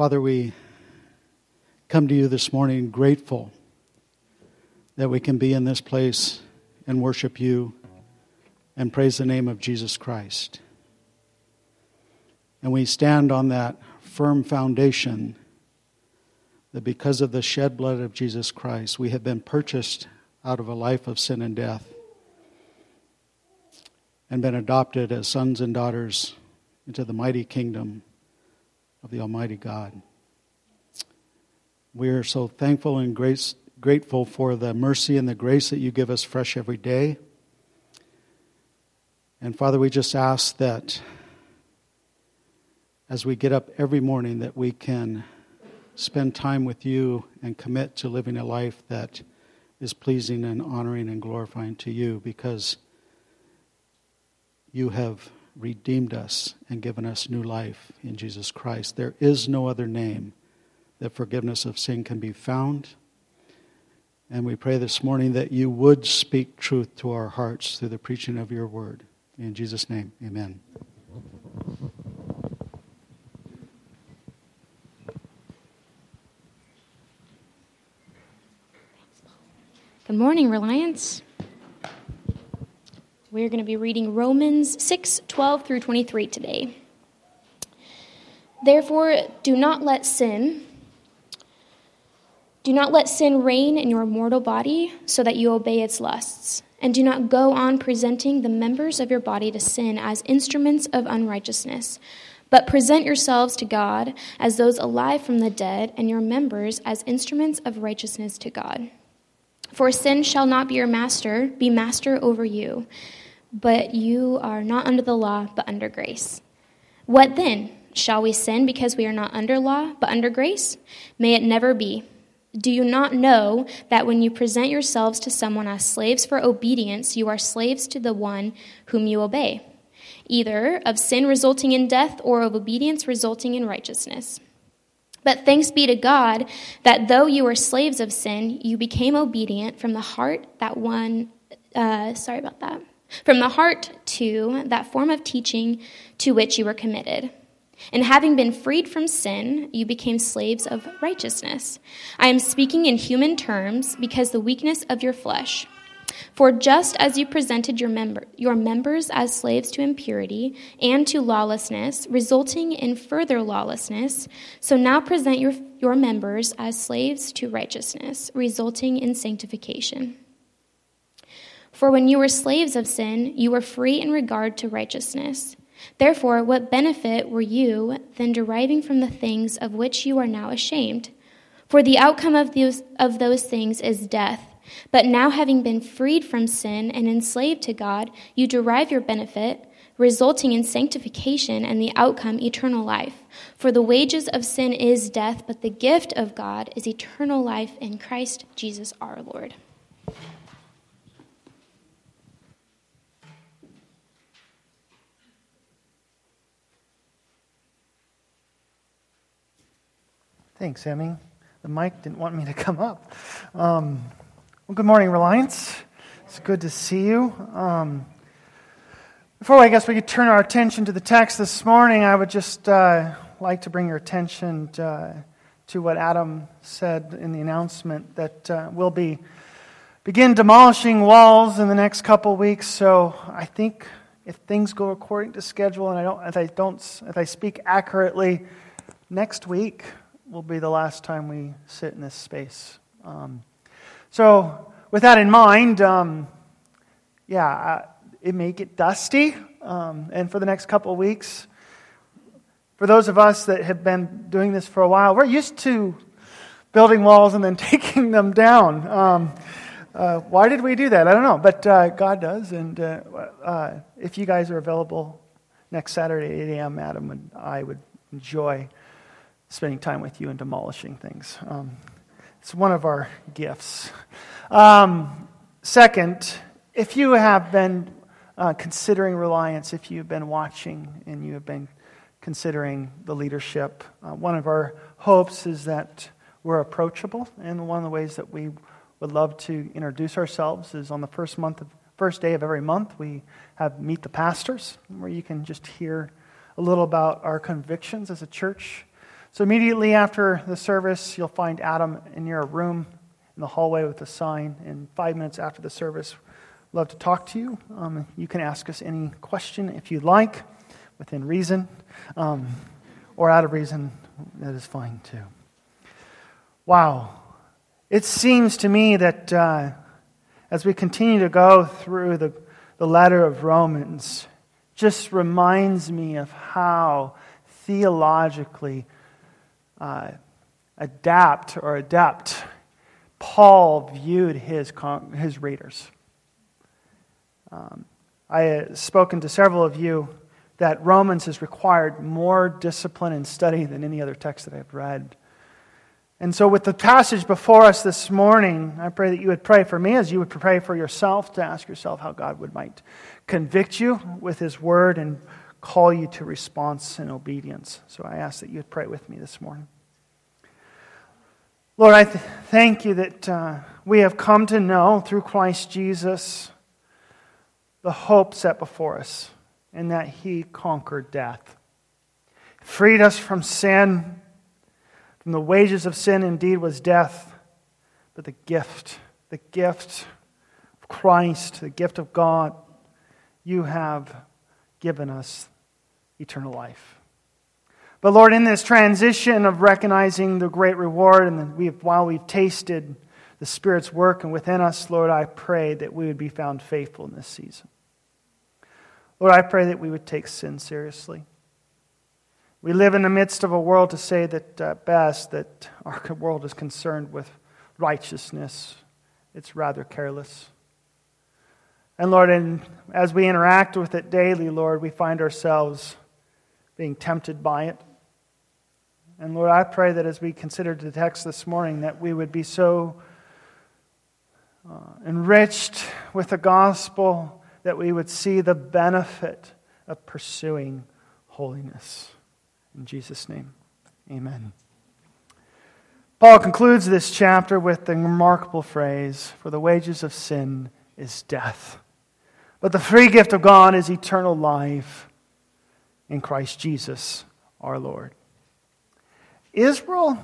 Father, we come to you this morning grateful that we can be in this place and worship you and praise the name of Jesus Christ. And we stand on that firm foundation that because of the shed blood of Jesus Christ, we have been purchased out of a life of sin and death and been adopted as sons and daughters into the mighty kingdom of the Almighty God. We are so thankful and grace, grateful for the mercy and the grace that you give us fresh every day. And Father, we just ask that as we get up every morning that we can spend time with you and commit to living a life that is pleasing and honoring and glorifying to you because you have redeemed us and given us new life in Jesus Christ. There is no other name that forgiveness of sin can be found. And we pray this morning that you would speak truth to our hearts through the preaching of your word. In Jesus' name, amen. Good morning, Reliance. We're going to be reading Romans 6 12 through 23 today. Therefore, do not let sin. Do not let sin reign in your mortal body so that you obey its lusts. And do not go on presenting the members of your body to sin as instruments of unrighteousness, but present yourselves to God as those alive from the dead, and your members as instruments of righteousness to God. For sin shall not be your master, be master over you. But you are not under the law, but under grace. What then? Shall we sin because we are not under law, but under grace? May it never be. Do you not know that when you present yourselves to someone as slaves for obedience, you are slaves to the one whom you obey, either of sin resulting in death or of obedience resulting in righteousness? But thanks be to God that though you were slaves of sin, you became obedient from the heart that one, uh, sorry about that from the heart to that form of teaching to which you were committed. And having been freed from sin, you became slaves of righteousness. I am speaking in human terms because the weakness of your flesh. For just as you presented your, member, your members as slaves to impurity and to lawlessness, resulting in further lawlessness, so now present your, your members as slaves to righteousness, resulting in sanctification. For when you were slaves of sin, you were free in regard to righteousness. Therefore, what benefit were you then deriving from the things of which you are now ashamed? For the outcome of those, of those things is death. But now, having been freed from sin and enslaved to God, you derive your benefit, resulting in sanctification and the outcome eternal life. For the wages of sin is death, but the gift of God is eternal life in Christ Jesus our Lord. Thanks, Emmy. The mic didn't want me to come up. Um, well, good morning, Reliance. It's good to see you. Um, before I guess we could turn our attention to the text this morning, I would just uh, like to bring your attention to, uh, to, what Adam said in the announcement that uh, we'll be begin demolishing walls in the next couple weeks. So I think if things go according to schedule, and I don't, if I don't, if I speak accurately, next week will be the last time we sit in this space. Um, so, with that in mind, um, yeah, uh, it may get dusty. Um, and for the next couple of weeks, for those of us that have been doing this for a while, we're used to building walls and then taking them down. Um, uh, why did we do that? I don't know, but uh, God does. And uh, uh, if you guys are available next Saturday at 8 a.m., Adam and I would enjoy spending time with you and demolishing things. Um, it's one of our gifts. Um, second, if you have been uh, considering reliance, if you've been watching and you have been considering the leadership, uh, one of our hopes is that we're approachable. And one of the ways that we would love to introduce ourselves is on the first month of first day of every month we have meet the pastors where you can just hear a little about our convictions as a church So, immediately after the service, you'll find Adam in your room in the hallway with a sign. And five minutes after the service, love to talk to you. Um, you can ask us any question if you'd like, within reason, um, or out of reason. That is fine too. Wow. It seems to me that uh, as we continue to go through the, the letter of Romans, just reminds me of how theologically uh, adapt or adept Paul viewed his, his readers. Um, I have spoken to several of you that Romans has required more discipline and study than any other text that I've read. And so, with the passage before us this morning, I pray that you would pray for me as you would pray for yourself to ask yourself how God would might convict you with His Word and call you to response and obedience. So, I ask that you pray with me this morning. Lord, I th- thank you that uh, we have come to know through Christ Jesus the hope set before us and that He conquered death, freed us from sin from the wages of sin indeed was death, but the gift, the gift of Christ, the gift of God, you have given us eternal life. But Lord, in this transition of recognizing the great reward, and we have, while we've tasted the Spirit's work and within us, Lord, I pray that we would be found faithful in this season. Lord, I pray that we would take sin seriously. We live in the midst of a world to say that at best that our world is concerned with righteousness. It's rather careless. And Lord, and as we interact with it daily, Lord, we find ourselves being tempted by it. And Lord, I pray that as we consider the text this morning, that we would be so uh, enriched with the gospel that we would see the benefit of pursuing holiness. In Jesus' name, amen. Paul concludes this chapter with the remarkable phrase For the wages of sin is death, but the free gift of God is eternal life in Christ Jesus our Lord. Israel,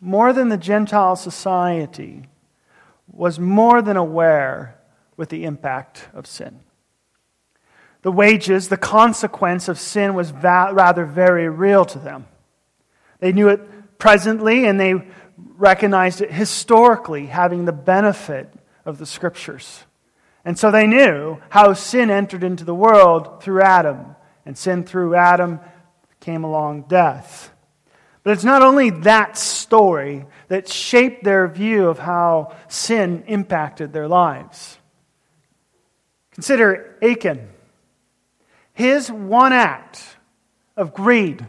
more than the Gentile society, was more than aware with the impact of sin. The wages, the consequence of sin was va- rather very real to them. They knew it presently and they recognized it historically, having the benefit of the scriptures. And so they knew how sin entered into the world through Adam, and sin through Adam came along death. But it's not only that story that shaped their view of how sin impacted their lives. Consider Achan. His one act of greed.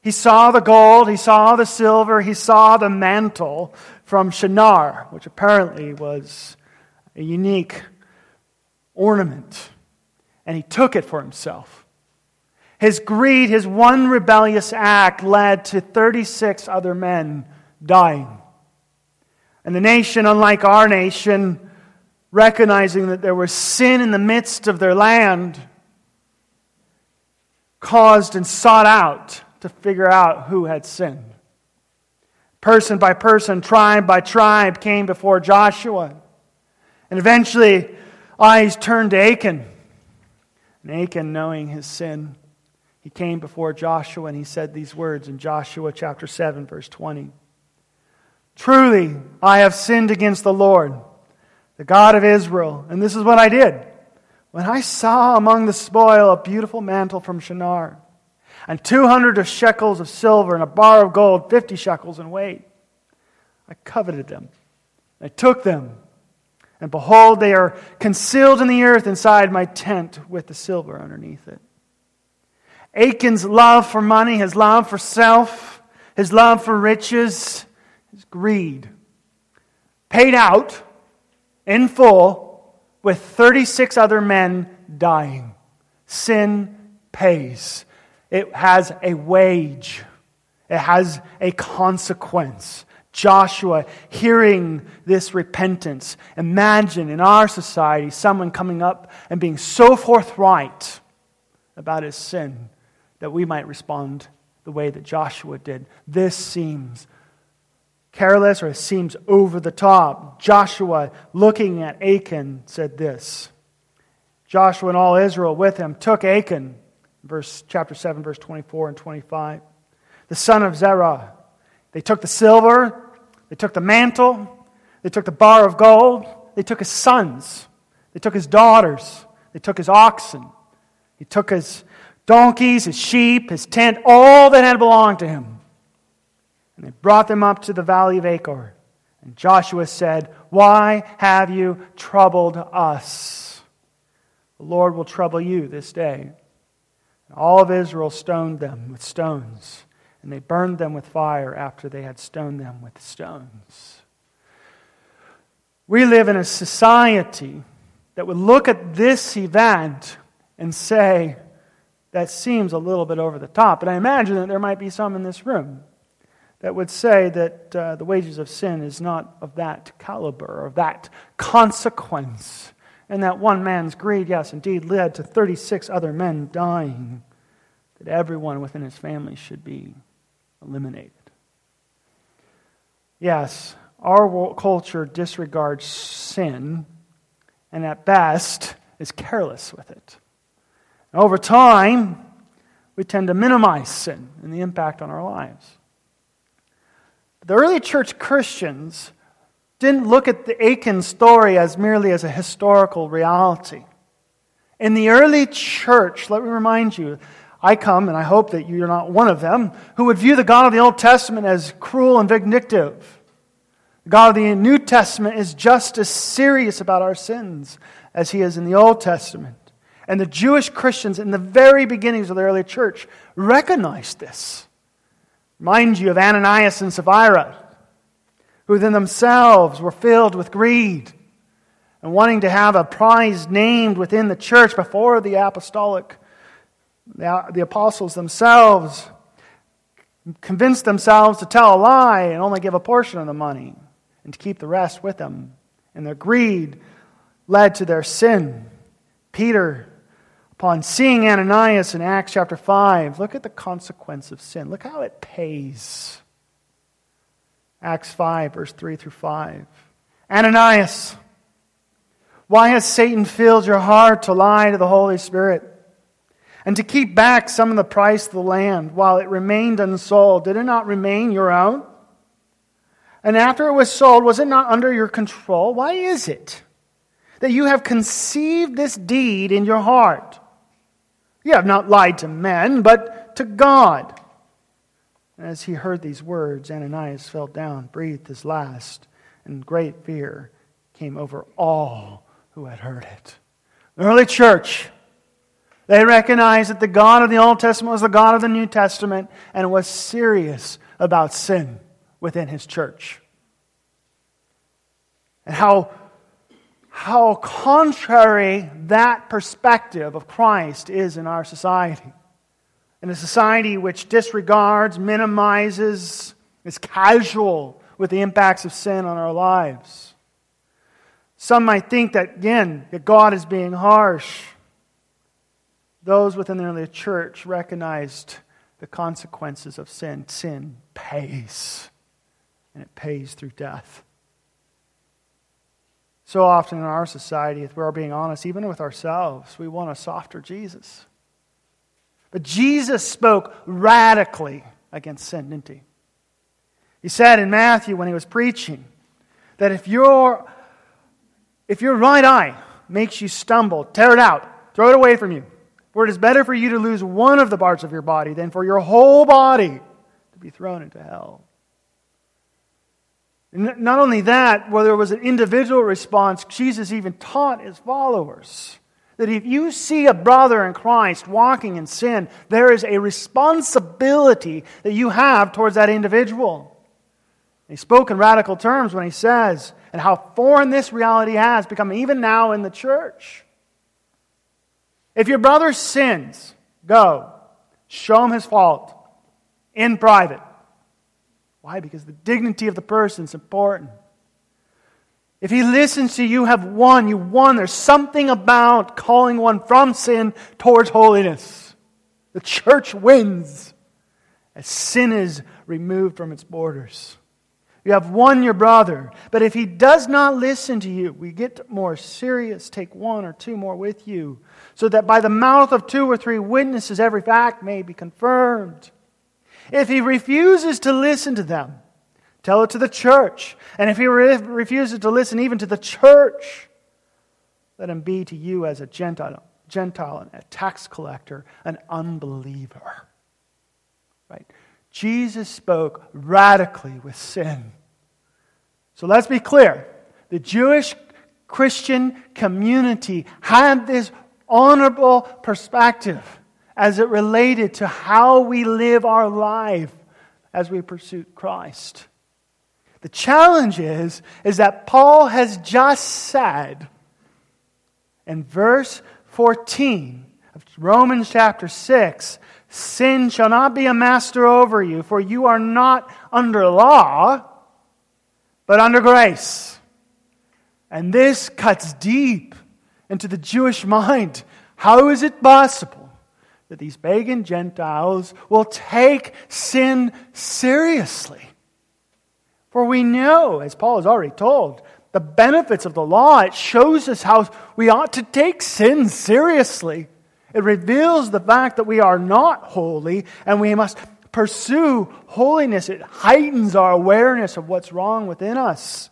He saw the gold, he saw the silver, he saw the mantle from Shinar, which apparently was a unique ornament, and he took it for himself. His greed, his one rebellious act, led to 36 other men dying. And the nation, unlike our nation, recognizing that there was sin in the midst of their land, caused and sought out to figure out who had sinned. Person by person, tribe by tribe came before Joshua. And eventually, eyes turned to Achan. And Achan, knowing his sin, he came before Joshua and he said these words in Joshua chapter 7, verse 20. Truly, I have sinned against the Lord the God of Israel. And this is what I did. When I saw among the spoil a beautiful mantle from Shinar, and 200 of shekels of silver, and a bar of gold, 50 shekels in weight, I coveted them. I took them. And behold, they are concealed in the earth inside my tent with the silver underneath it. Achan's love for money, his love for self, his love for riches, his greed, paid out in full with 36 other men dying. Sin pays, it has a wage, it has a consequence. Joshua hearing this repentance. Imagine in our society someone coming up and being so forthright about his sin that we might respond the way that Joshua did. This seems careless or it seems over the top. Joshua, looking at Achan, said this. Joshua and all Israel with him took Achan, verse chapter 7, verse 24 and 25, the son of Zerah. They took the silver, they took the mantle, they took the bar of gold, they took his sons, they took his daughters, they took his oxen, he took his donkeys, his sheep, his tent, all that had belonged to him. And they brought them up to the valley of Achor. And Joshua said, Why have you troubled us? The Lord will trouble you this day. And all of Israel stoned them with stones, and they burned them with fire after they had stoned them with stones. We live in a society that would look at this event and say, that seems a little bit over the top. And I imagine that there might be some in this room that would say that uh, the wages of sin is not of that caliber, of that consequence, and that one man's greed, yes, indeed, led to 36 other men dying, that everyone within his family should be eliminated. Yes, our culture disregards sin and at best is careless with it. And over time, we tend to minimize sin and the impact on our lives. The early church Christians didn't look at the Achan story as merely as a historical reality. In the early church, let me remind you, I come, and I hope that you're not one of them, who would view the God of the Old Testament as cruel and vindictive. The God of the New Testament is just as serious about our sins as he is in the Old Testament. And the Jewish Christians in the very beginnings of the early church recognized this. Mind you of Ananias and Sapphira, who then themselves were filled with greed and wanting to have a prize named within the church before the apostolic, the, the apostles themselves convinced themselves to tell a lie and only give a portion of the money and to keep the rest with them. And their greed led to their sin. Peter upon seeing Ananias in Acts chapter 5, look at the consequence of sin. Look how it pays. Acts 5, verse 3 through 5. Ananias, why has Satan filled your heart to lie to the Holy Spirit and to keep back some of the price of the land while it remained unsold? Did it not remain your own? And after it was sold, was it not under your control? Why is it that you have conceived this deed in your heart? You have not lied to men, but to God. as he heard these words, Ananias fell down, breathed his last, and great fear came over all who had heard it. The early church, they recognized that the God of the Old Testament was the God of the New Testament and was serious about sin within his church. And how how contrary that perspective of Christ is in our society. In a society which disregards, minimizes, is casual with the impacts of sin on our lives. Some might think that, again, that God is being harsh. Those within the early church recognized the consequences of sin. Sin pays, and it pays through death. So often in our society, if we're being honest, even with ourselves, we want a softer Jesus. But Jesus spoke radically against sin, didn't he? He said in Matthew when he was preaching that if your, if your right eye makes you stumble, tear it out, throw it away from you. For it is better for you to lose one of the parts of your body than for your whole body to be thrown into hell. Not only that, where there was an individual response, Jesus even taught his followers that if you see a brother in Christ walking in sin, there is a responsibility that you have towards that individual. He spoke in radical terms when he says, and how foreign this reality has become even now in the church. If your brother sins, go, show him his fault in private. Why? Because the dignity of the person is important. If he listens to you, have won. You won. There's something about calling one from sin towards holiness. The church wins. as sin is removed from its borders. You have won your brother, but if he does not listen to you, we get more serious. Take one or two more with you, so that by the mouth of two or three witnesses every fact may be confirmed. If he refuses to listen to them, tell it to the church. And if he re- refuses to listen even to the church, let him be to you as a Gentile, Gentile, a tax collector, an unbeliever. Right? Jesus spoke radically with sin. So let's be clear. The Jewish Christian community had this honorable perspective as it related to how we live our life as we pursue Christ. The challenge is, is that Paul has just said in verse 14 of Romans chapter 6 Sin shall not be a master over you, for you are not under law, but under grace. And this cuts deep into the Jewish mind. How is it possible that these pagan Gentiles will take sin seriously? For we know, as Paul has already told, the benefits of the law. It shows us how we ought to take sin seriously. It reveals the fact that we are not holy and we must pursue holiness. It heightens our awareness of what's wrong within us.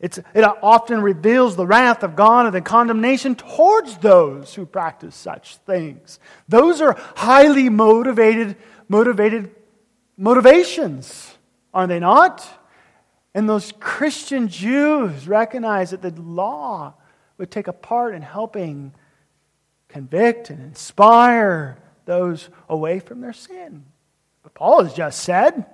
It's, it often reveals the wrath of God and the condemnation towards those who practice such things. Those are highly motivated, motivated motivations, are they not? And those Christian Jews recognize that the law would take a part in helping convict and inspire those away from their sin. But Paul has just said,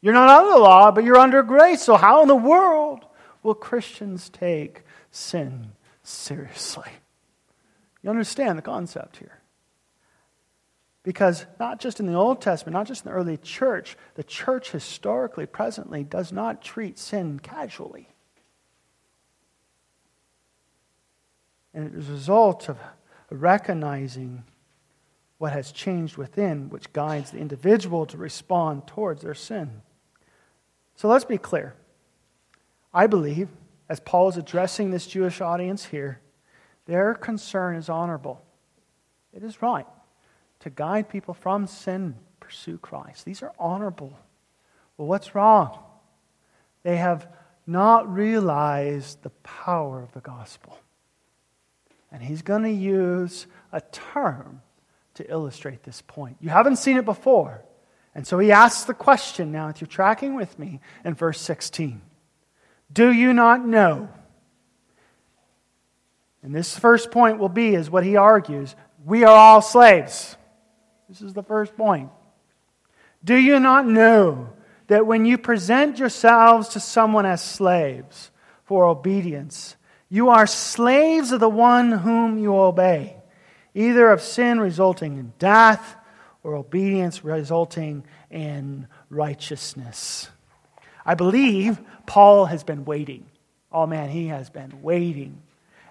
You're not under the law, but you're under grace. So, how in the world will Christians take sin seriously? You understand the concept here. Because not just in the Old Testament, not just in the early church, the church historically, presently, does not treat sin casually. And it is a result of recognizing what has changed within, which guides the individual to respond towards their sin. So let's be clear. I believe, as Paul is addressing this Jewish audience here, their concern is honorable. It is right to guide people from sin, pursue Christ. These are honorable. Well, what's wrong? They have not realized the power of the gospel. And he's going to use a term to illustrate this point. You haven't seen it before. And so he asks the question now, if you're tracking with me, in verse 16 Do you not know? And this first point will be, is what he argues we are all slaves. This is the first point. Do you not know that when you present yourselves to someone as slaves for obedience, you are slaves of the one whom you obey, either of sin resulting in death or obedience resulting in righteousness. I believe Paul has been waiting. Oh man, he has been waiting.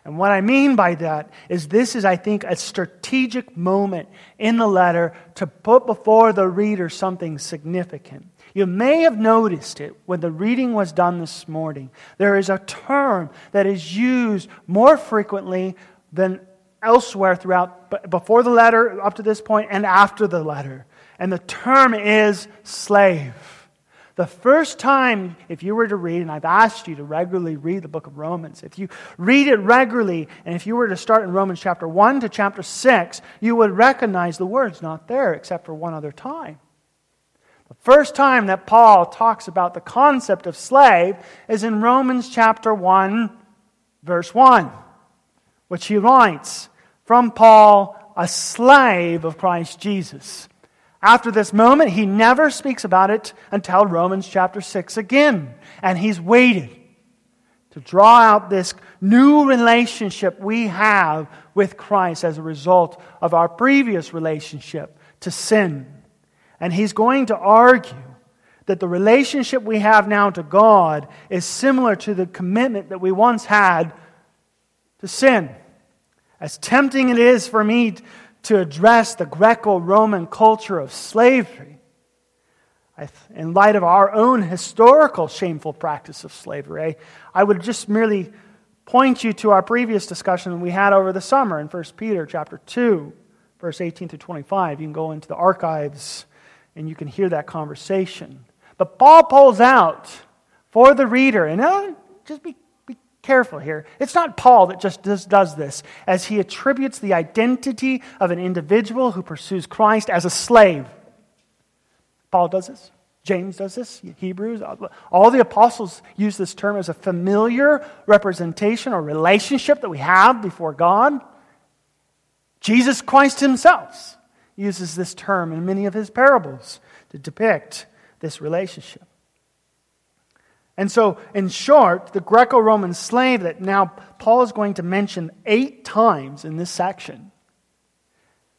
And what I mean by that is this is, I think, a strategic moment in the letter to put before the reader something significant. You may have noticed it when the reading was done this morning. There is a term that is used more frequently than elsewhere throughout, before the letter, up to this point, and after the letter. And the term is slave. The first time, if you were to read, and I've asked you to regularly read the book of Romans, if you read it regularly, and if you were to start in Romans chapter 1 to chapter 6, you would recognize the words not there except for one other time. The first time that Paul talks about the concept of slave is in Romans chapter 1, verse 1, which he writes from Paul, a slave of Christ Jesus. After this moment, he never speaks about it until Romans chapter 6 again. And he's waited to draw out this new relationship we have with Christ as a result of our previous relationship to sin. And he's going to argue that the relationship we have now to God is similar to the commitment that we once had to sin. As tempting it is for me to address the Greco Roman culture of slavery in light of our own historical shameful practice of slavery. I would just merely point you to our previous discussion we had over the summer in 1 Peter chapter 2, verse 18 to 25. You can go into the archives and you can hear that conversation. But Paul pulls out for the reader, and uh, just be, be careful here. It's not Paul that just does, this, as he attributes the identity of an individual who pursues Christ as a slave. Paul does this. James does this, Hebrews, all the apostles use this term as a familiar representation or relationship that we have before God. Jesus Christ himself uses this term in many of his parables to depict this relationship. And so, in short, the Greco Roman slave that now Paul is going to mention eight times in this section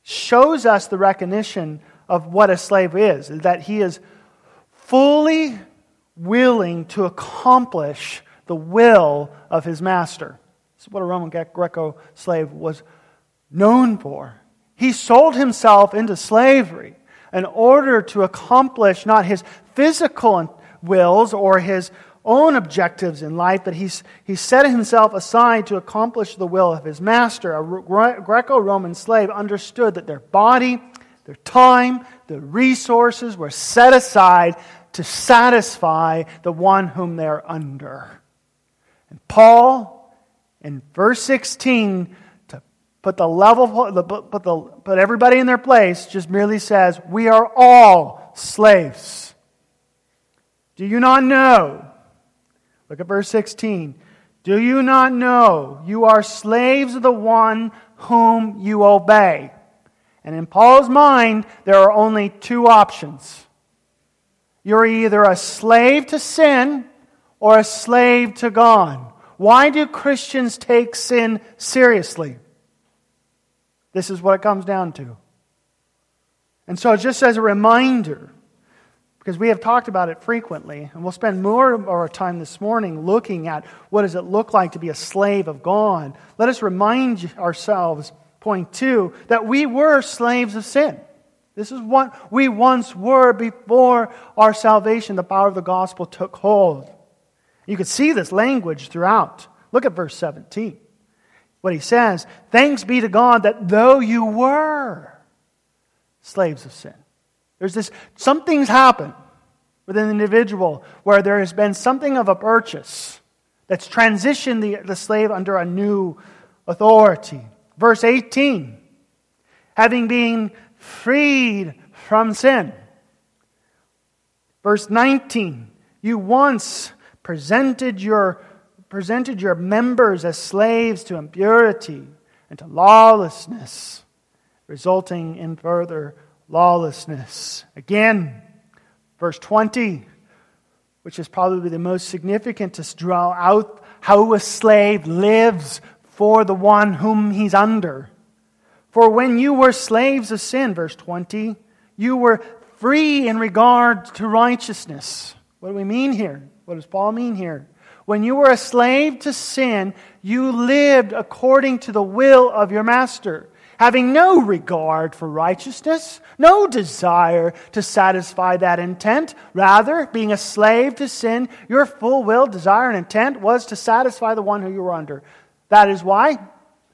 shows us the recognition of what a slave is, that he is fully willing to accomplish the will of his master. This is what a Roman Greco slave was known for. He sold himself into slavery in order to accomplish not his physical wills or his own objectives in life, but he's, he set himself aside to accomplish the will of his master. A Greco Roman slave understood that their body, their time, their resources were set aside to satisfy the one whom they're under. And Paul, in verse 16, to put the level, put, the, put everybody in their place, just merely says, We are all slaves. Do you not know? Look at verse 16. Do you not know you are slaves of the one whom you obey? And in Paul's mind, there are only two options you're either a slave to sin or a slave to God. Why do Christians take sin seriously? This is what it comes down to. And so, just as a reminder, because we have talked about it frequently, and we'll spend more of our time this morning looking at what does it look like to be a slave of God. Let us remind ourselves, point two, that we were slaves of sin. This is what we once were before our salvation, the power of the gospel took hold. You can see this language throughout. Look at verse 17. What he says Thanks be to God that though you were slaves of sin, there's this, something's happened with an individual where there has been something of a purchase that's transitioned the, the slave under a new authority. Verse 18 having been freed from sin. Verse 19, you once presented your, presented your members as slaves to impurity and to lawlessness, resulting in further lawlessness. Again, verse 20, which is probably the most significant to draw out how a slave lives for the one whom he's under. For when you were slaves of sin, verse 20, you were free in regard to righteousness. What do we mean here? What does Paul mean here? When you were a slave to sin, you lived according to the will of your master, having no regard for righteousness, no desire to satisfy that intent. Rather, being a slave to sin, your full will, desire, and intent was to satisfy the one who you were under. That is why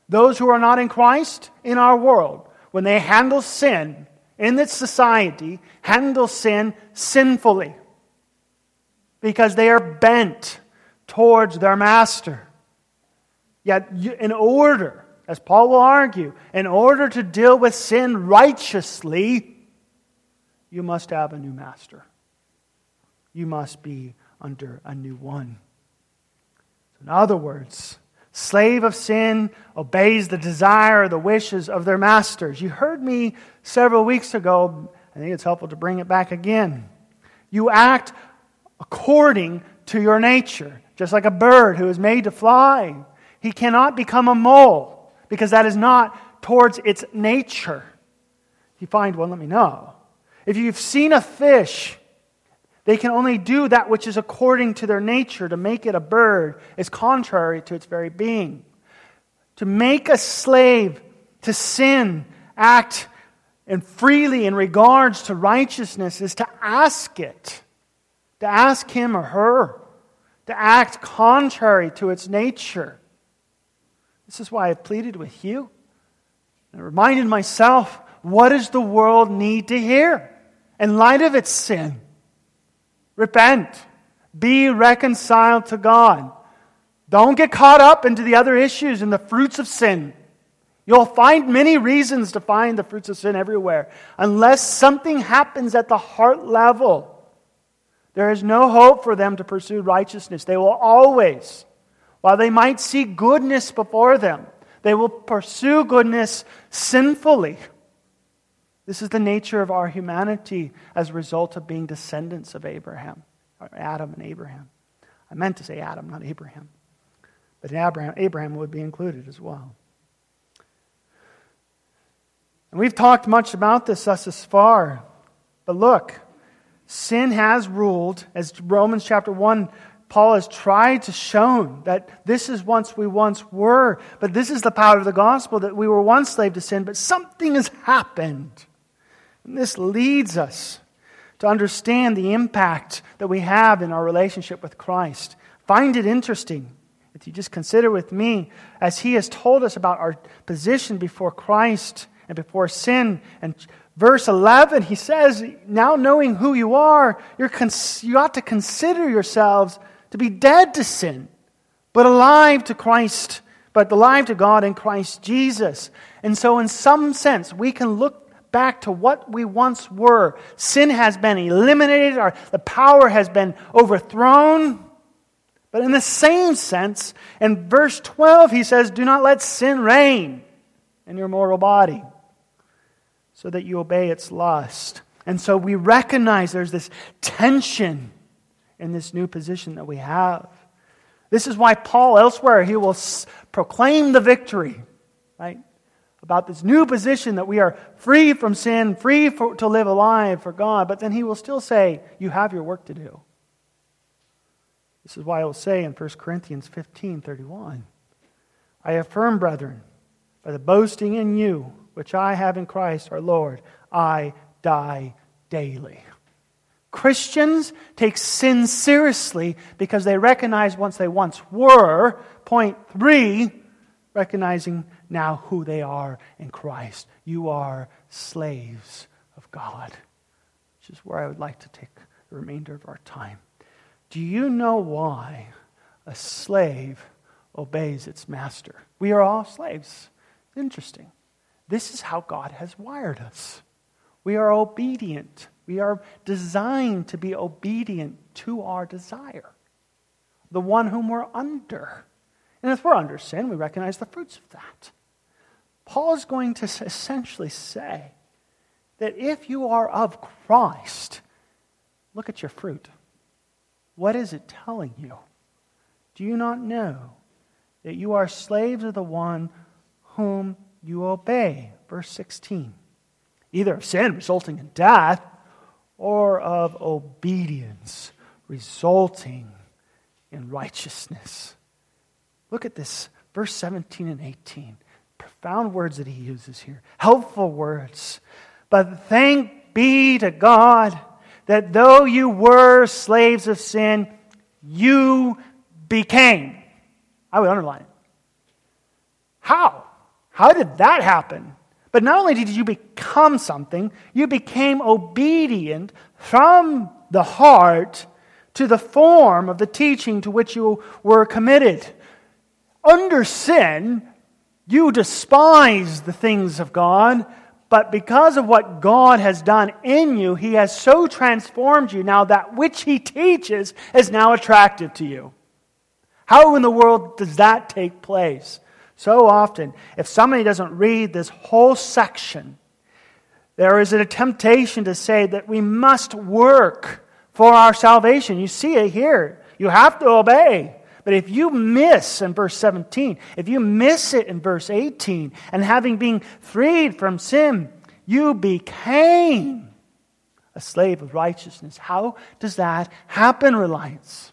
those who are not in Christ in our world, when they handle sin in this society, handle sin sinfully because they are bent towards their master. Yet, in order, as Paul will argue, in order to deal with sin righteously, you must have a new master. You must be under a new one. in other words, slave of sin, obeys the desire or the wishes of their masters. You heard me several weeks ago. I think it's helpful to bring it back again. You act according to your nature, just like a bird who is made to fly. He cannot become a mole because that is not towards its nature. If you find one, let me know. If you've seen a fish they can only do that which is according to their nature. To make it a bird is contrary to its very being. To make a slave to sin act and freely in regards to righteousness is to ask it, to ask him or her, to act contrary to its nature. This is why I've pleaded with you I reminded myself what does the world need to hear in light of its sin? Repent. Be reconciled to God. Don't get caught up into the other issues and the fruits of sin. You'll find many reasons to find the fruits of sin everywhere. Unless something happens at the heart level, there is no hope for them to pursue righteousness. They will always, while they might see goodness before them, they will pursue goodness sinfully. This is the nature of our humanity as a result of being descendants of Abraham, Adam and Abraham. I meant to say Adam, not Abraham. But Abraham, Abraham would be included as well. And we've talked much about this thus far. But look, sin has ruled, as Romans chapter 1, Paul has tried to show that this is once we once were, but this is the power of the gospel that we were once slave to sin, but something has happened. And this leads us to understand the impact that we have in our relationship with Christ. Find it interesting if you just consider with me, as he has told us about our position before Christ and before sin. And verse 11, he says, Now knowing who you are, you're cons- you ought to consider yourselves to be dead to sin, but alive to Christ, but alive to God in Christ Jesus. And so, in some sense, we can look back to what we once were. Sin has been eliminated, our, the power has been overthrown. But in the same sense, in verse 12, he says, Do not let sin reign in your mortal body so that you obey its lust. And so we recognize there's this tension in this new position that we have. This is why Paul, elsewhere, he will proclaim the victory, right? About this new position that we are free from sin, free for, to live alive for God. But then he will still say, You have your work to do. This is why I will say in 1 Corinthians 15 31, I affirm, brethren, by the boasting in you, which I have in Christ our Lord, I die daily. Christians take sin seriously because they recognize once they once were. Point three, recognizing now who they are in Christ. You are slaves of God, which is where I would like to take the remainder of our time. Do you know why a slave obeys its master? We are all slaves. Interesting. This is how God has wired us. We are obedient. We are designed to be obedient to our desire, the one whom we're under. And if we're under sin, we recognize the fruits of that. Paul is going to essentially say that if you are of Christ, look at your fruit. What is it telling you? Do you not know that you are slaves of the one whom you obey. Verse 16. Either of sin resulting in death or of obedience resulting in righteousness. Look at this, verse 17 and 18. Profound words that he uses here, helpful words. But thank be to God that though you were slaves of sin, you became. I would underline it. How? How did that happen? But not only did you become something, you became obedient from the heart to the form of the teaching to which you were committed. Under sin, you despise the things of God, but because of what God has done in you, He has so transformed you now that which He teaches is now attractive to you. How in the world does that take place? So often, if somebody doesn't read this whole section, there is a temptation to say that we must work for our salvation. You see it here. You have to obey. But if you miss in verse 17, if you miss it in verse 18, and having been freed from sin, you became a slave of righteousness. How does that happen, Reliance?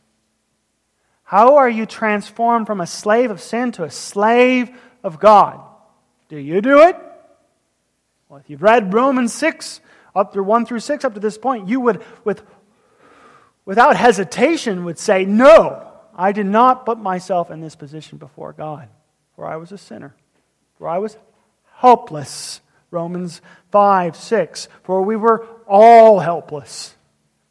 How are you transformed from a slave of sin to a slave of God? Do you do it? Well, if you've read Romans 6, up through 1 through 6, up to this point, you would, with, without hesitation, would say, No, I did not put myself in this position before God, for I was a sinner, for I was helpless. Romans 5, 6, for we were all helpless.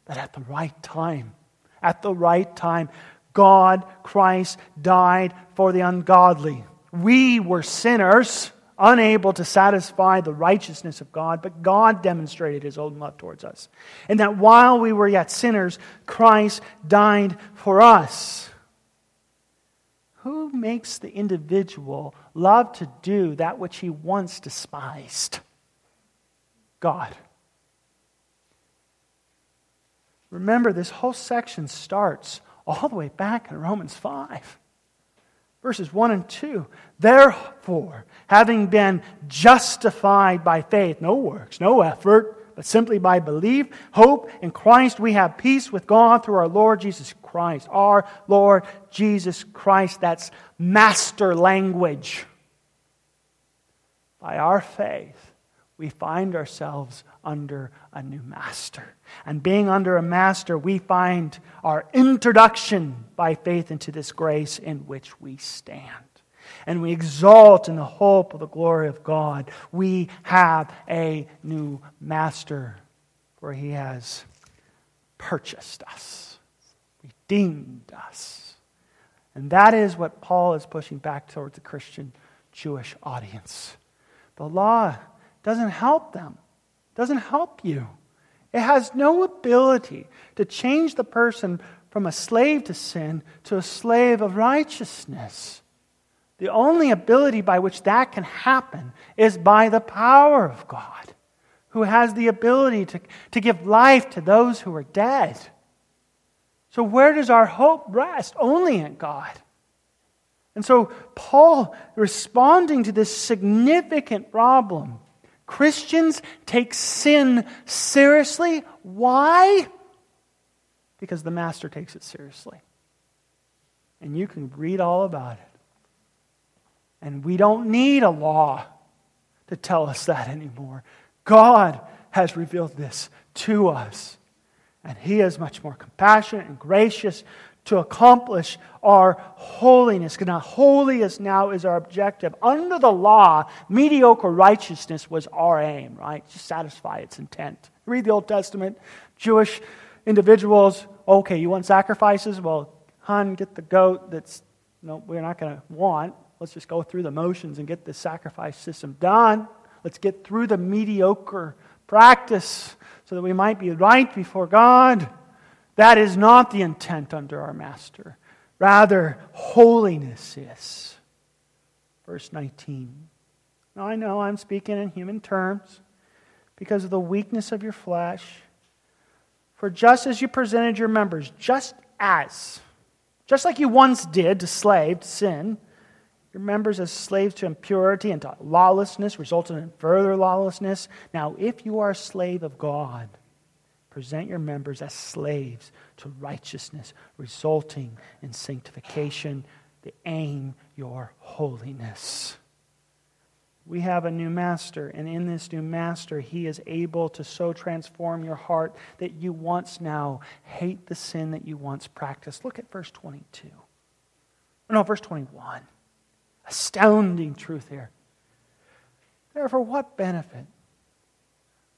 But at the right time, at the right time, God, Christ, died for the ungodly. We were sinners unable to satisfy the righteousness of God, but God demonstrated his own love towards us. And that while we were yet sinners, Christ died for us. Who makes the individual love to do that which he once despised? God. Remember, this whole section starts all the way back in Romans 5 verses 1 and 2. Therefore, having been justified by faith, no works, no effort, but simply by belief, hope in Christ, we have peace with God through our Lord Jesus Christ. Our Lord Jesus Christ, that's master language. By our faith, we find ourselves under a new master. And being under a master, we find our introduction by faith into this grace in which we stand. And we exalt in the hope of the glory of God. We have a new master, for he has purchased us, redeemed us. And that is what Paul is pushing back towards the Christian Jewish audience. The law doesn't help them, doesn't help you. It has no ability to change the person from a slave to sin to a slave of righteousness. The only ability by which that can happen is by the power of God, who has the ability to, to give life to those who are dead. So, where does our hope rest? Only in God. And so, Paul, responding to this significant problem, Christians take sin seriously. Why? Because the Master takes it seriously. And you can read all about it. And we don't need a law to tell us that anymore. God has revealed this to us. And He is much more compassionate and gracious to accomplish our holiness. Because now, holiness now is our objective. Under the law, mediocre righteousness was our aim, right? To satisfy its intent. Read the Old Testament. Jewish individuals, okay, you want sacrifices? Well, hun, get the goat that's, no, we're not going to want. Let's just go through the motions and get this sacrifice system done. Let's get through the mediocre practice so that we might be right before God. That is not the intent under our Master. Rather, holiness is. Verse 19. Now, I know I'm speaking in human terms because of the weakness of your flesh. For just as you presented your members, just as, just like you once did to slave, to sin, your members as slaves to impurity and to lawlessness, resulting in further lawlessness. Now, if you are a slave of God, present your members as slaves to righteousness, resulting in sanctification, the aim, your holiness. We have a new master, and in this new master, he is able to so transform your heart that you once now hate the sin that you once practiced. Look at verse 22. No, verse 21. Astounding truth here. Therefore, what benefit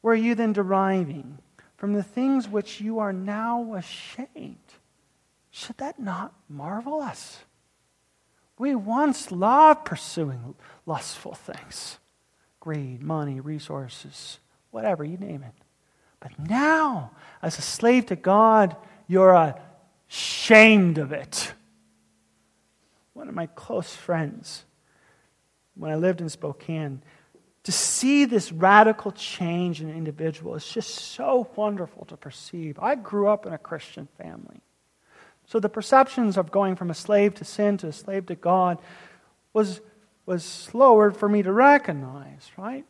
were you then deriving from the things which you are now ashamed. Should that not marvel us? We once loved pursuing lustful things greed, money, resources, whatever, you name it. But now, as a slave to God, you're ashamed of it. One of my close friends, when I lived in Spokane, to see this radical change in an individual is just so wonderful to perceive. I grew up in a Christian family. So the perceptions of going from a slave to sin to a slave to God was, was slower for me to recognize, right?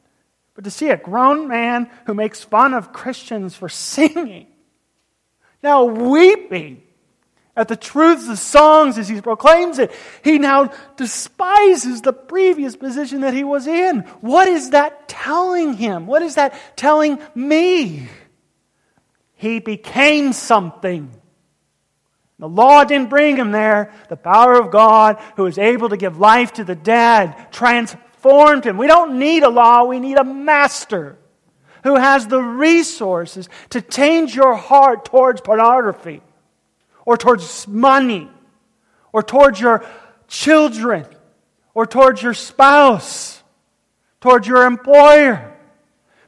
But to see a grown man who makes fun of Christians for singing, now weeping at the truths of songs as he proclaims it. He now despises the previous position that he was in. What is that telling him? What is that telling me? He became something. The law didn't bring him there. The power of God, who is able to give life to the dead, transformed him. We don't need a law, we need a master who has the resources to change your heart towards pornography or towards money or towards your children or towards your spouse, towards your employer.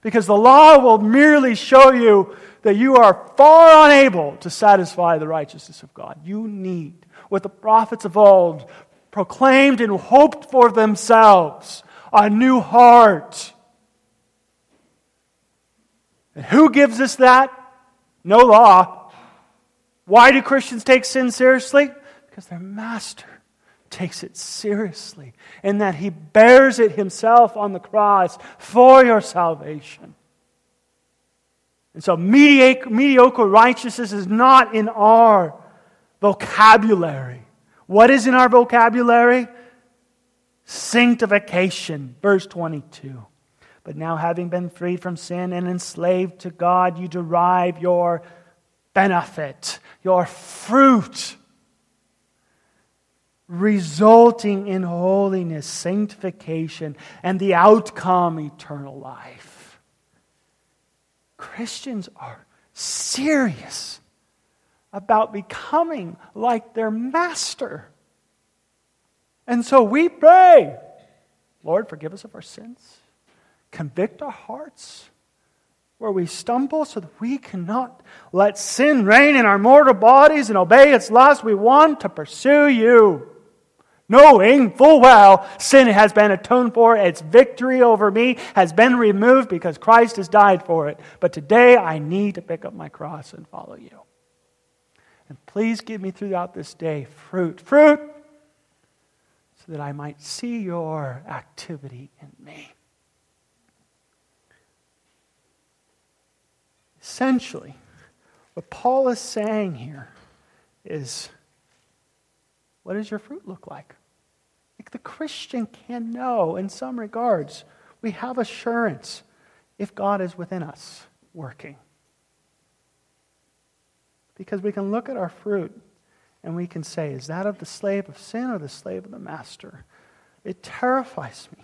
Because the law will merely show you that you are far unable to satisfy the righteousness of God. You need what the prophets of old proclaimed and hoped for themselves a new heart. And who gives us that? No law. Why do Christians take sin seriously? Because their master takes it seriously, and that he bears it himself on the cross for your salvation. And so, mediocre righteousness is not in our vocabulary. What is in our vocabulary? Sanctification. Verse 22. But now, having been freed from sin and enslaved to God, you derive your benefit, your fruit, resulting in holiness, sanctification, and the outcome, eternal life. Christians are serious about becoming like their master. And so we pray, Lord, forgive us of our sins, convict our hearts where we stumble so that we cannot let sin reign in our mortal bodies and obey its lust. We want to pursue you. Knowing full well sin has been atoned for, its victory over me has been removed because Christ has died for it. But today I need to pick up my cross and follow you. And please give me throughout this day fruit, fruit, so that I might see your activity in me. Essentially, what Paul is saying here is what does your fruit look like? like? The Christian can know in some regards. We have assurance if God is within us working. Because we can look at our fruit and we can say, is that of the slave of sin or the slave of the master? It terrifies me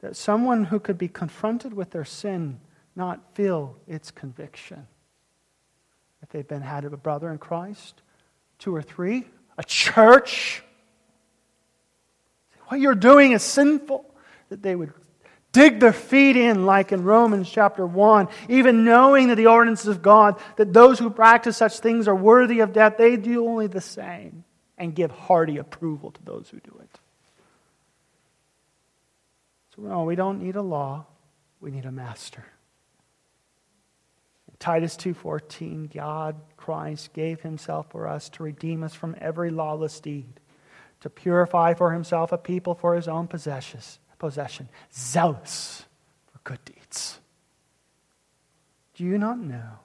that someone who could be confronted with their sin not feel its conviction. If they've been had of a brother in Christ, two or three, a church, what you're doing is sinful, that they would dig their feet in, like in Romans chapter 1, even knowing that the ordinances of God, that those who practice such things are worthy of death, they do only the same and give hearty approval to those who do it. So, no, we don't need a law, we need a master. Titus 2:14 God Christ gave himself for us to redeem us from every lawless deed to purify for himself a people for his own possession zealous for good deeds. Do you not know?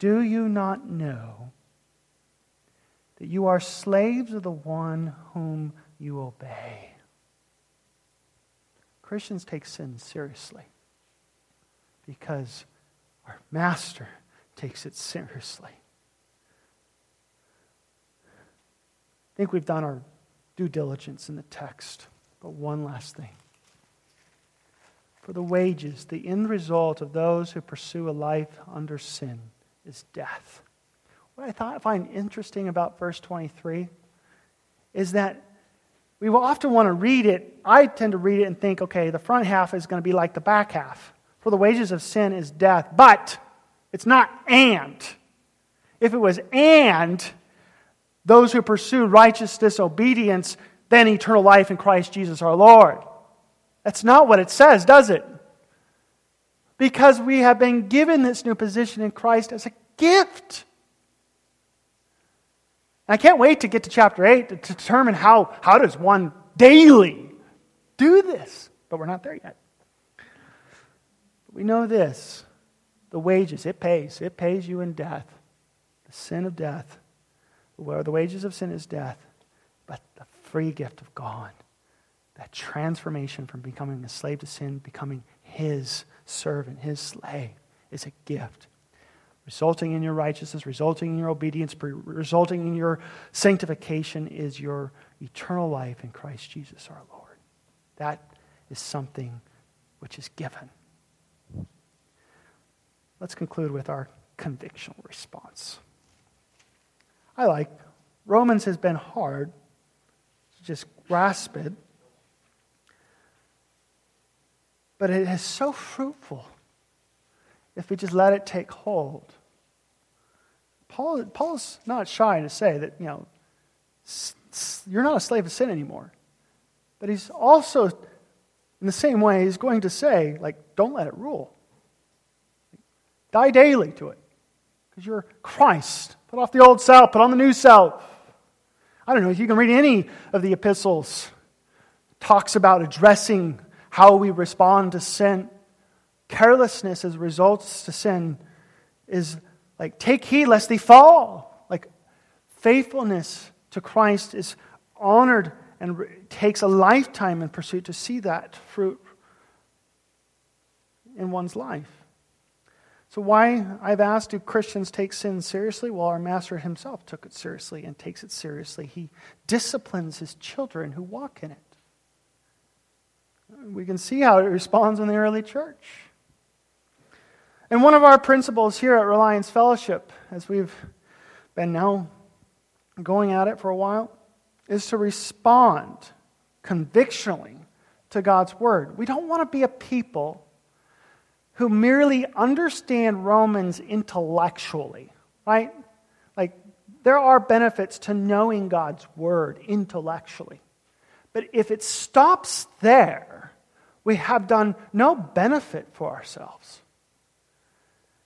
Do you not know that you are slaves of the one whom you obey? Christians take sin seriously because our master takes it seriously. I think we've done our due diligence in the text. But one last thing. For the wages, the end result of those who pursue a life under sin is death. What I thought, find interesting about verse 23 is that we will often want to read it. I tend to read it and think, okay, the front half is going to be like the back half. For the wages of sin is death. But it's not and. If it was and, those who pursue righteous disobedience, then eternal life in Christ Jesus our Lord. That's not what it says, does it? Because we have been given this new position in Christ as a gift. I can't wait to get to chapter 8 to determine how, how does one daily do this. But we're not there yet. We know this the wages, it pays. It pays you in death. The sin of death, where the wages of sin is death, but the free gift of God. That transformation from becoming a slave to sin, becoming his servant, his slave, is a gift. Resulting in your righteousness, resulting in your obedience, resulting in your sanctification is your eternal life in Christ Jesus our Lord. That is something which is given. Let's conclude with our convictional response. I like Romans has been hard to just grasp it, but it is so fruitful if we just let it take hold. Paul, Paul's not shy to say that, you know, you're not a slave of sin anymore. But he's also, in the same way, he's going to say, like, don't let it rule. Die daily to it. Because you're Christ. Put off the old self, put on the new self. I don't know if you can read any of the epistles. Talks about addressing how we respond to sin. Carelessness as results to sin is like, take heed lest they fall. Like, faithfulness to Christ is honored and takes a lifetime in pursuit to see that fruit in one's life. So, why I've asked, do Christians take sin seriously? Well, our Master himself took it seriously and takes it seriously. He disciplines his children who walk in it. We can see how it responds in the early church. And one of our principles here at Reliance Fellowship, as we've been now going at it for a while, is to respond convictionally to God's Word. We don't want to be a people who merely understand Romans intellectually, right? Like, there are benefits to knowing God's Word intellectually. But if it stops there, we have done no benefit for ourselves.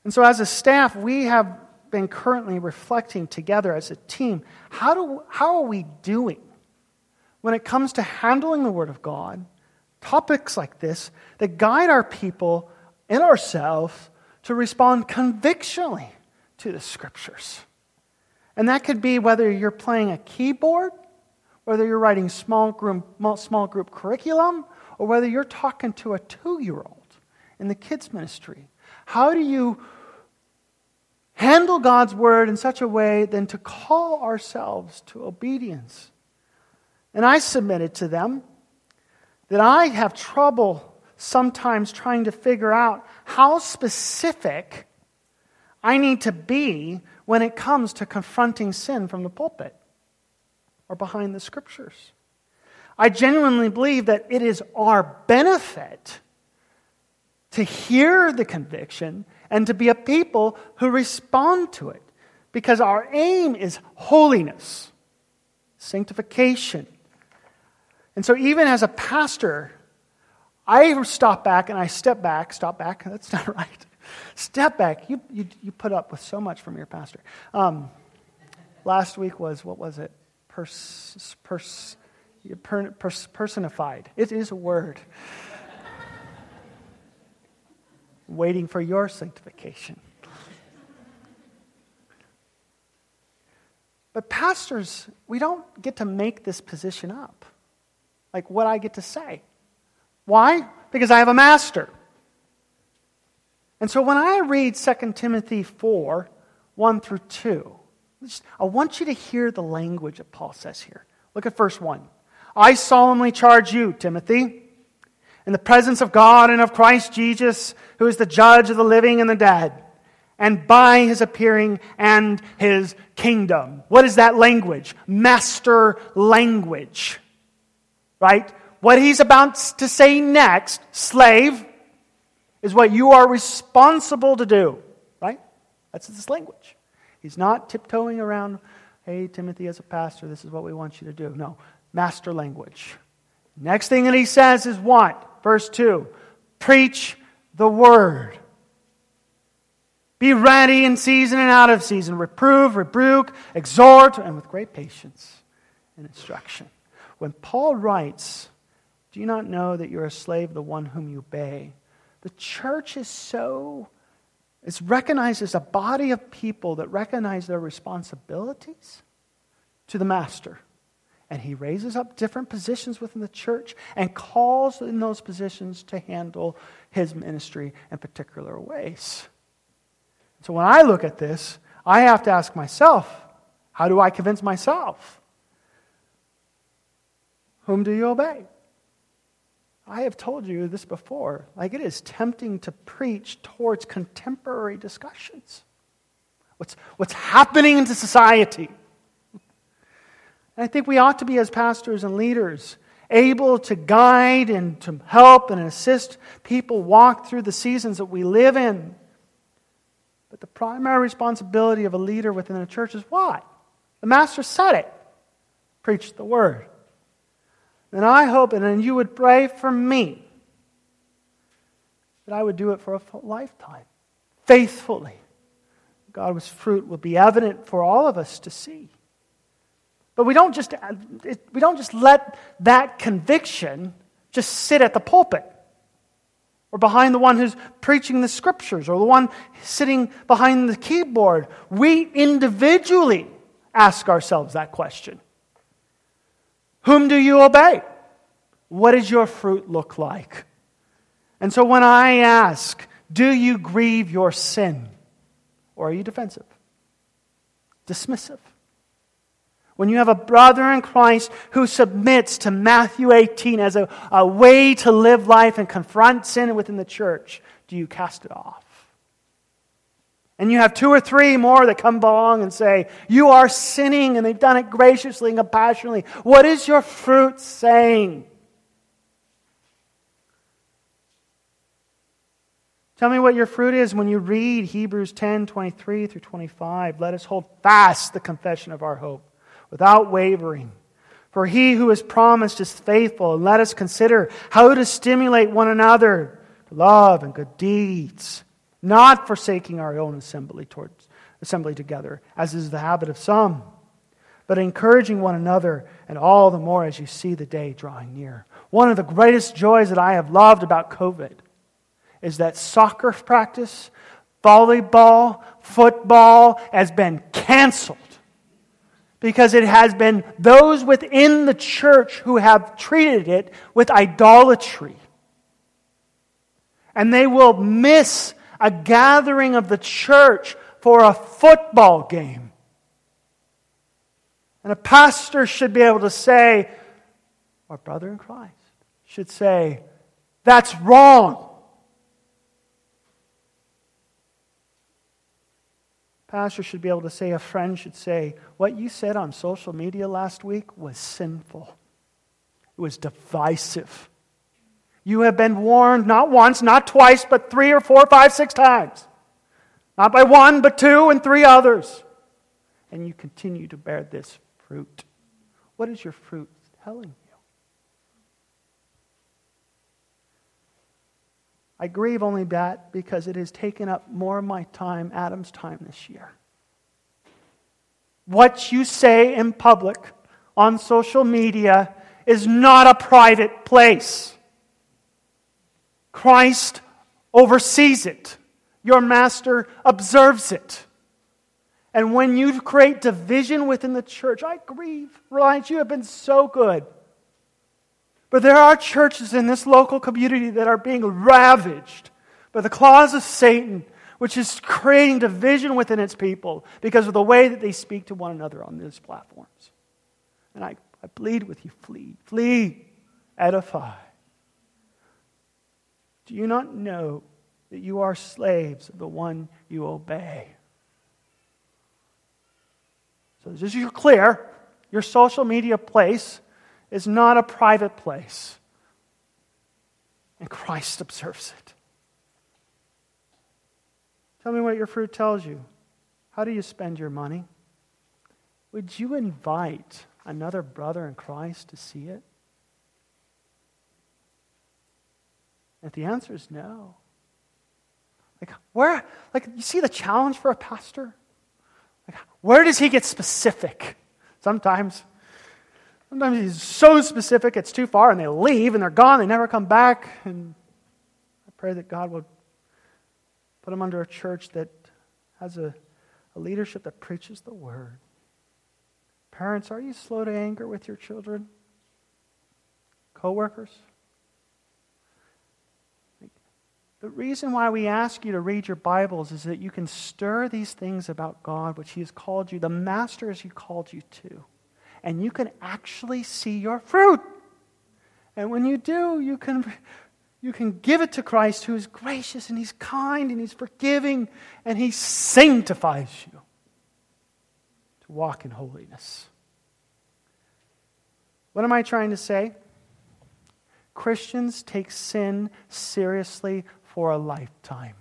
And so, as a staff, we have been currently reflecting together as a team how, do, how are we doing when it comes to handling the Word of God, topics like this that guide our people and ourselves to respond convictionally to the Scriptures? And that could be whether you're playing a keyboard, whether you're writing small group, small group curriculum, or whether you're talking to a two year old in the kids' ministry how do you handle God's word in such a way than to call ourselves to obedience? And I submitted to them that I have trouble sometimes trying to figure out how specific I need to be when it comes to confronting sin from the pulpit or behind the scriptures. I genuinely believe that it is our benefit to hear the conviction and to be a people who respond to it. Because our aim is holiness, sanctification. And so, even as a pastor, I stop back and I step back. Stop back, that's not right. Step back. You, you, you put up with so much from your pastor. Um, last week was, what was it? Pers, pers, pers, personified. It is a word waiting for your sanctification. But, pastors, we don't get to make this position up. Like what I get to say. Why? Because I have a master. And so when I read 2 Timothy 4 1 through 2, I want you to hear the language that Paul says here. Look at verse 1. I solemnly charge you, Timothy in the presence of God and of Christ Jesus, who is the judge of the living and the dead, and by his appearing and his kingdom. What is that language? Master language. Right? What he's about to say next, slave, is what you are responsible to do. Right? That's this language. He's not tiptoeing around, hey, Timothy, as a pastor, this is what we want you to do. No, master language. Next thing that he says is what? Verse 2 Preach the word. Be ready in season and out of season. Reprove, rebuke, exhort, and with great patience and instruction. When Paul writes, Do you not know that you're a slave the one whom you obey? The church is so is recognized as a body of people that recognize their responsibilities to the master. And he raises up different positions within the church and calls in those positions to handle his ministry in particular ways. So when I look at this, I have to ask myself how do I convince myself? Whom do you obey? I have told you this before. Like, it is tempting to preach towards contemporary discussions. What's, what's happening in society? And I think we ought to be, as pastors and leaders, able to guide and to help and assist people walk through the seasons that we live in. But the primary responsibility of a leader within a church is what? The Master said it preach the word. And I hope, and then you would pray for me, that I would do it for a lifetime, faithfully. God's fruit will be evident for all of us to see. But we don't just, uh, we don't just let that conviction just sit at the pulpit or behind the one who's preaching the scriptures or the one sitting behind the keyboard. We individually ask ourselves that question. Whom do you obey? What does your fruit look like? And so when I ask, do you grieve your sin? Or are you defensive? Dismissive? When you have a brother in Christ who submits to Matthew 18 as a, a way to live life and confront sin within the church, do you cast it off? And you have two or three more that come along and say, You are sinning, and they've done it graciously and compassionately. What is your fruit saying? Tell me what your fruit is when you read Hebrews 10 23 through 25. Let us hold fast the confession of our hope without wavering. For he who has promised is faithful, and let us consider how to stimulate one another to love and good deeds not forsaking our own assembly towards assembly together, as is the habit of some, but encouraging one another, and all the more as you see the day drawing near. One of the greatest joys that I have loved about COVID is that soccer practice, volleyball, football has been canceled because it has been those within the church who have treated it with idolatry. And they will miss a gathering of the church for a football game. And a pastor should be able to say, or brother in Christ should say, that's wrong. Pastor should be able to say, a friend should say, what you said on social media last week was sinful. It was divisive. You have been warned not once, not twice, but three or four, five, six times. Not by one, but two and three others. And you continue to bear this fruit. What is your fruit telling you? I grieve only that because it has taken up more of my time, Adam's time this year. What you say in public on social media is not a private place. Christ oversees it. Your master observes it. And when you create division within the church, I grieve. Reliance, you have been so good. But there are churches in this local community that are being ravaged by the claws of Satan, which is creating division within its people because of the way that they speak to one another on these platforms. And I, I plead with you flee, flee, edify. Do you not know that you are slaves of the one you obey? So, just so you're clear, your social media place is not a private place. And Christ observes it. Tell me what your fruit tells you. How do you spend your money? Would you invite another brother in Christ to see it? If the answer is no, like where, like you see the challenge for a pastor? Like, where does he get specific? Sometimes, sometimes he's so specific it's too far, and they leave and they're gone. They never come back. And I pray that God would Put them under a church that has a, a leadership that preaches the word. Parents, are you slow to anger with your children? Co-workers? The reason why we ask you to read your Bibles is that you can stir these things about God, which He has called you, the Master has He called you to. And you can actually see your fruit. And when you do, you can, you can give it to Christ, who is gracious and He's kind and He's forgiving and He sanctifies you to walk in holiness. What am I trying to say? Christians take sin seriously for a lifetime.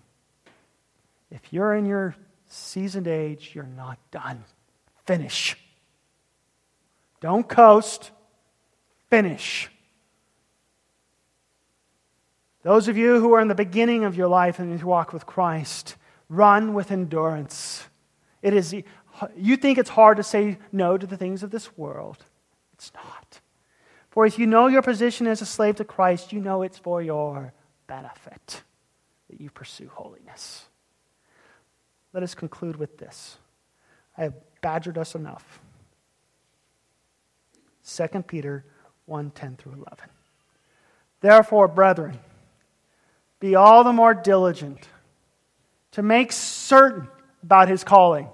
If you're in your seasoned age, you're not done. Finish. Don't coast. Finish. Those of you who are in the beginning of your life and you walk with Christ, run with endurance. It is, you think it's hard to say no to the things of this world. It's not. For if you know your position as a slave to Christ, you know it's for your benefit that you pursue holiness. Let us conclude with this. I have badgered us enough. 2 Peter 1 10 through 11. Therefore, brethren, be all the more diligent to make certain about his calling.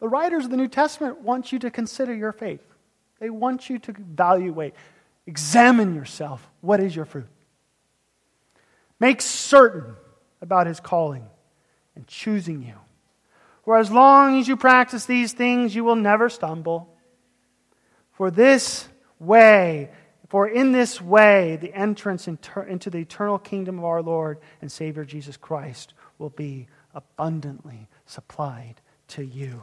The writers of the New Testament want you to consider your faith. They want you to evaluate, examine yourself. What is your fruit? Make certain about his calling and choosing you. For as long as you practice these things, you will never stumble. For this way, for in this way, the entrance into the eternal kingdom of our Lord and Savior Jesus Christ will be abundantly supplied to you.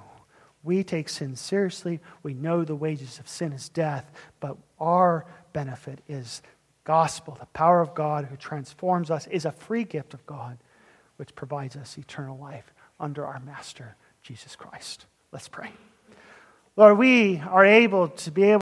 We take sin seriously. We know the wages of sin is death, but our benefit is gospel, the power of God who transforms us, is a free gift of God which provides us eternal life under our Master, Jesus Christ. Let's pray. Lord, we are able to be able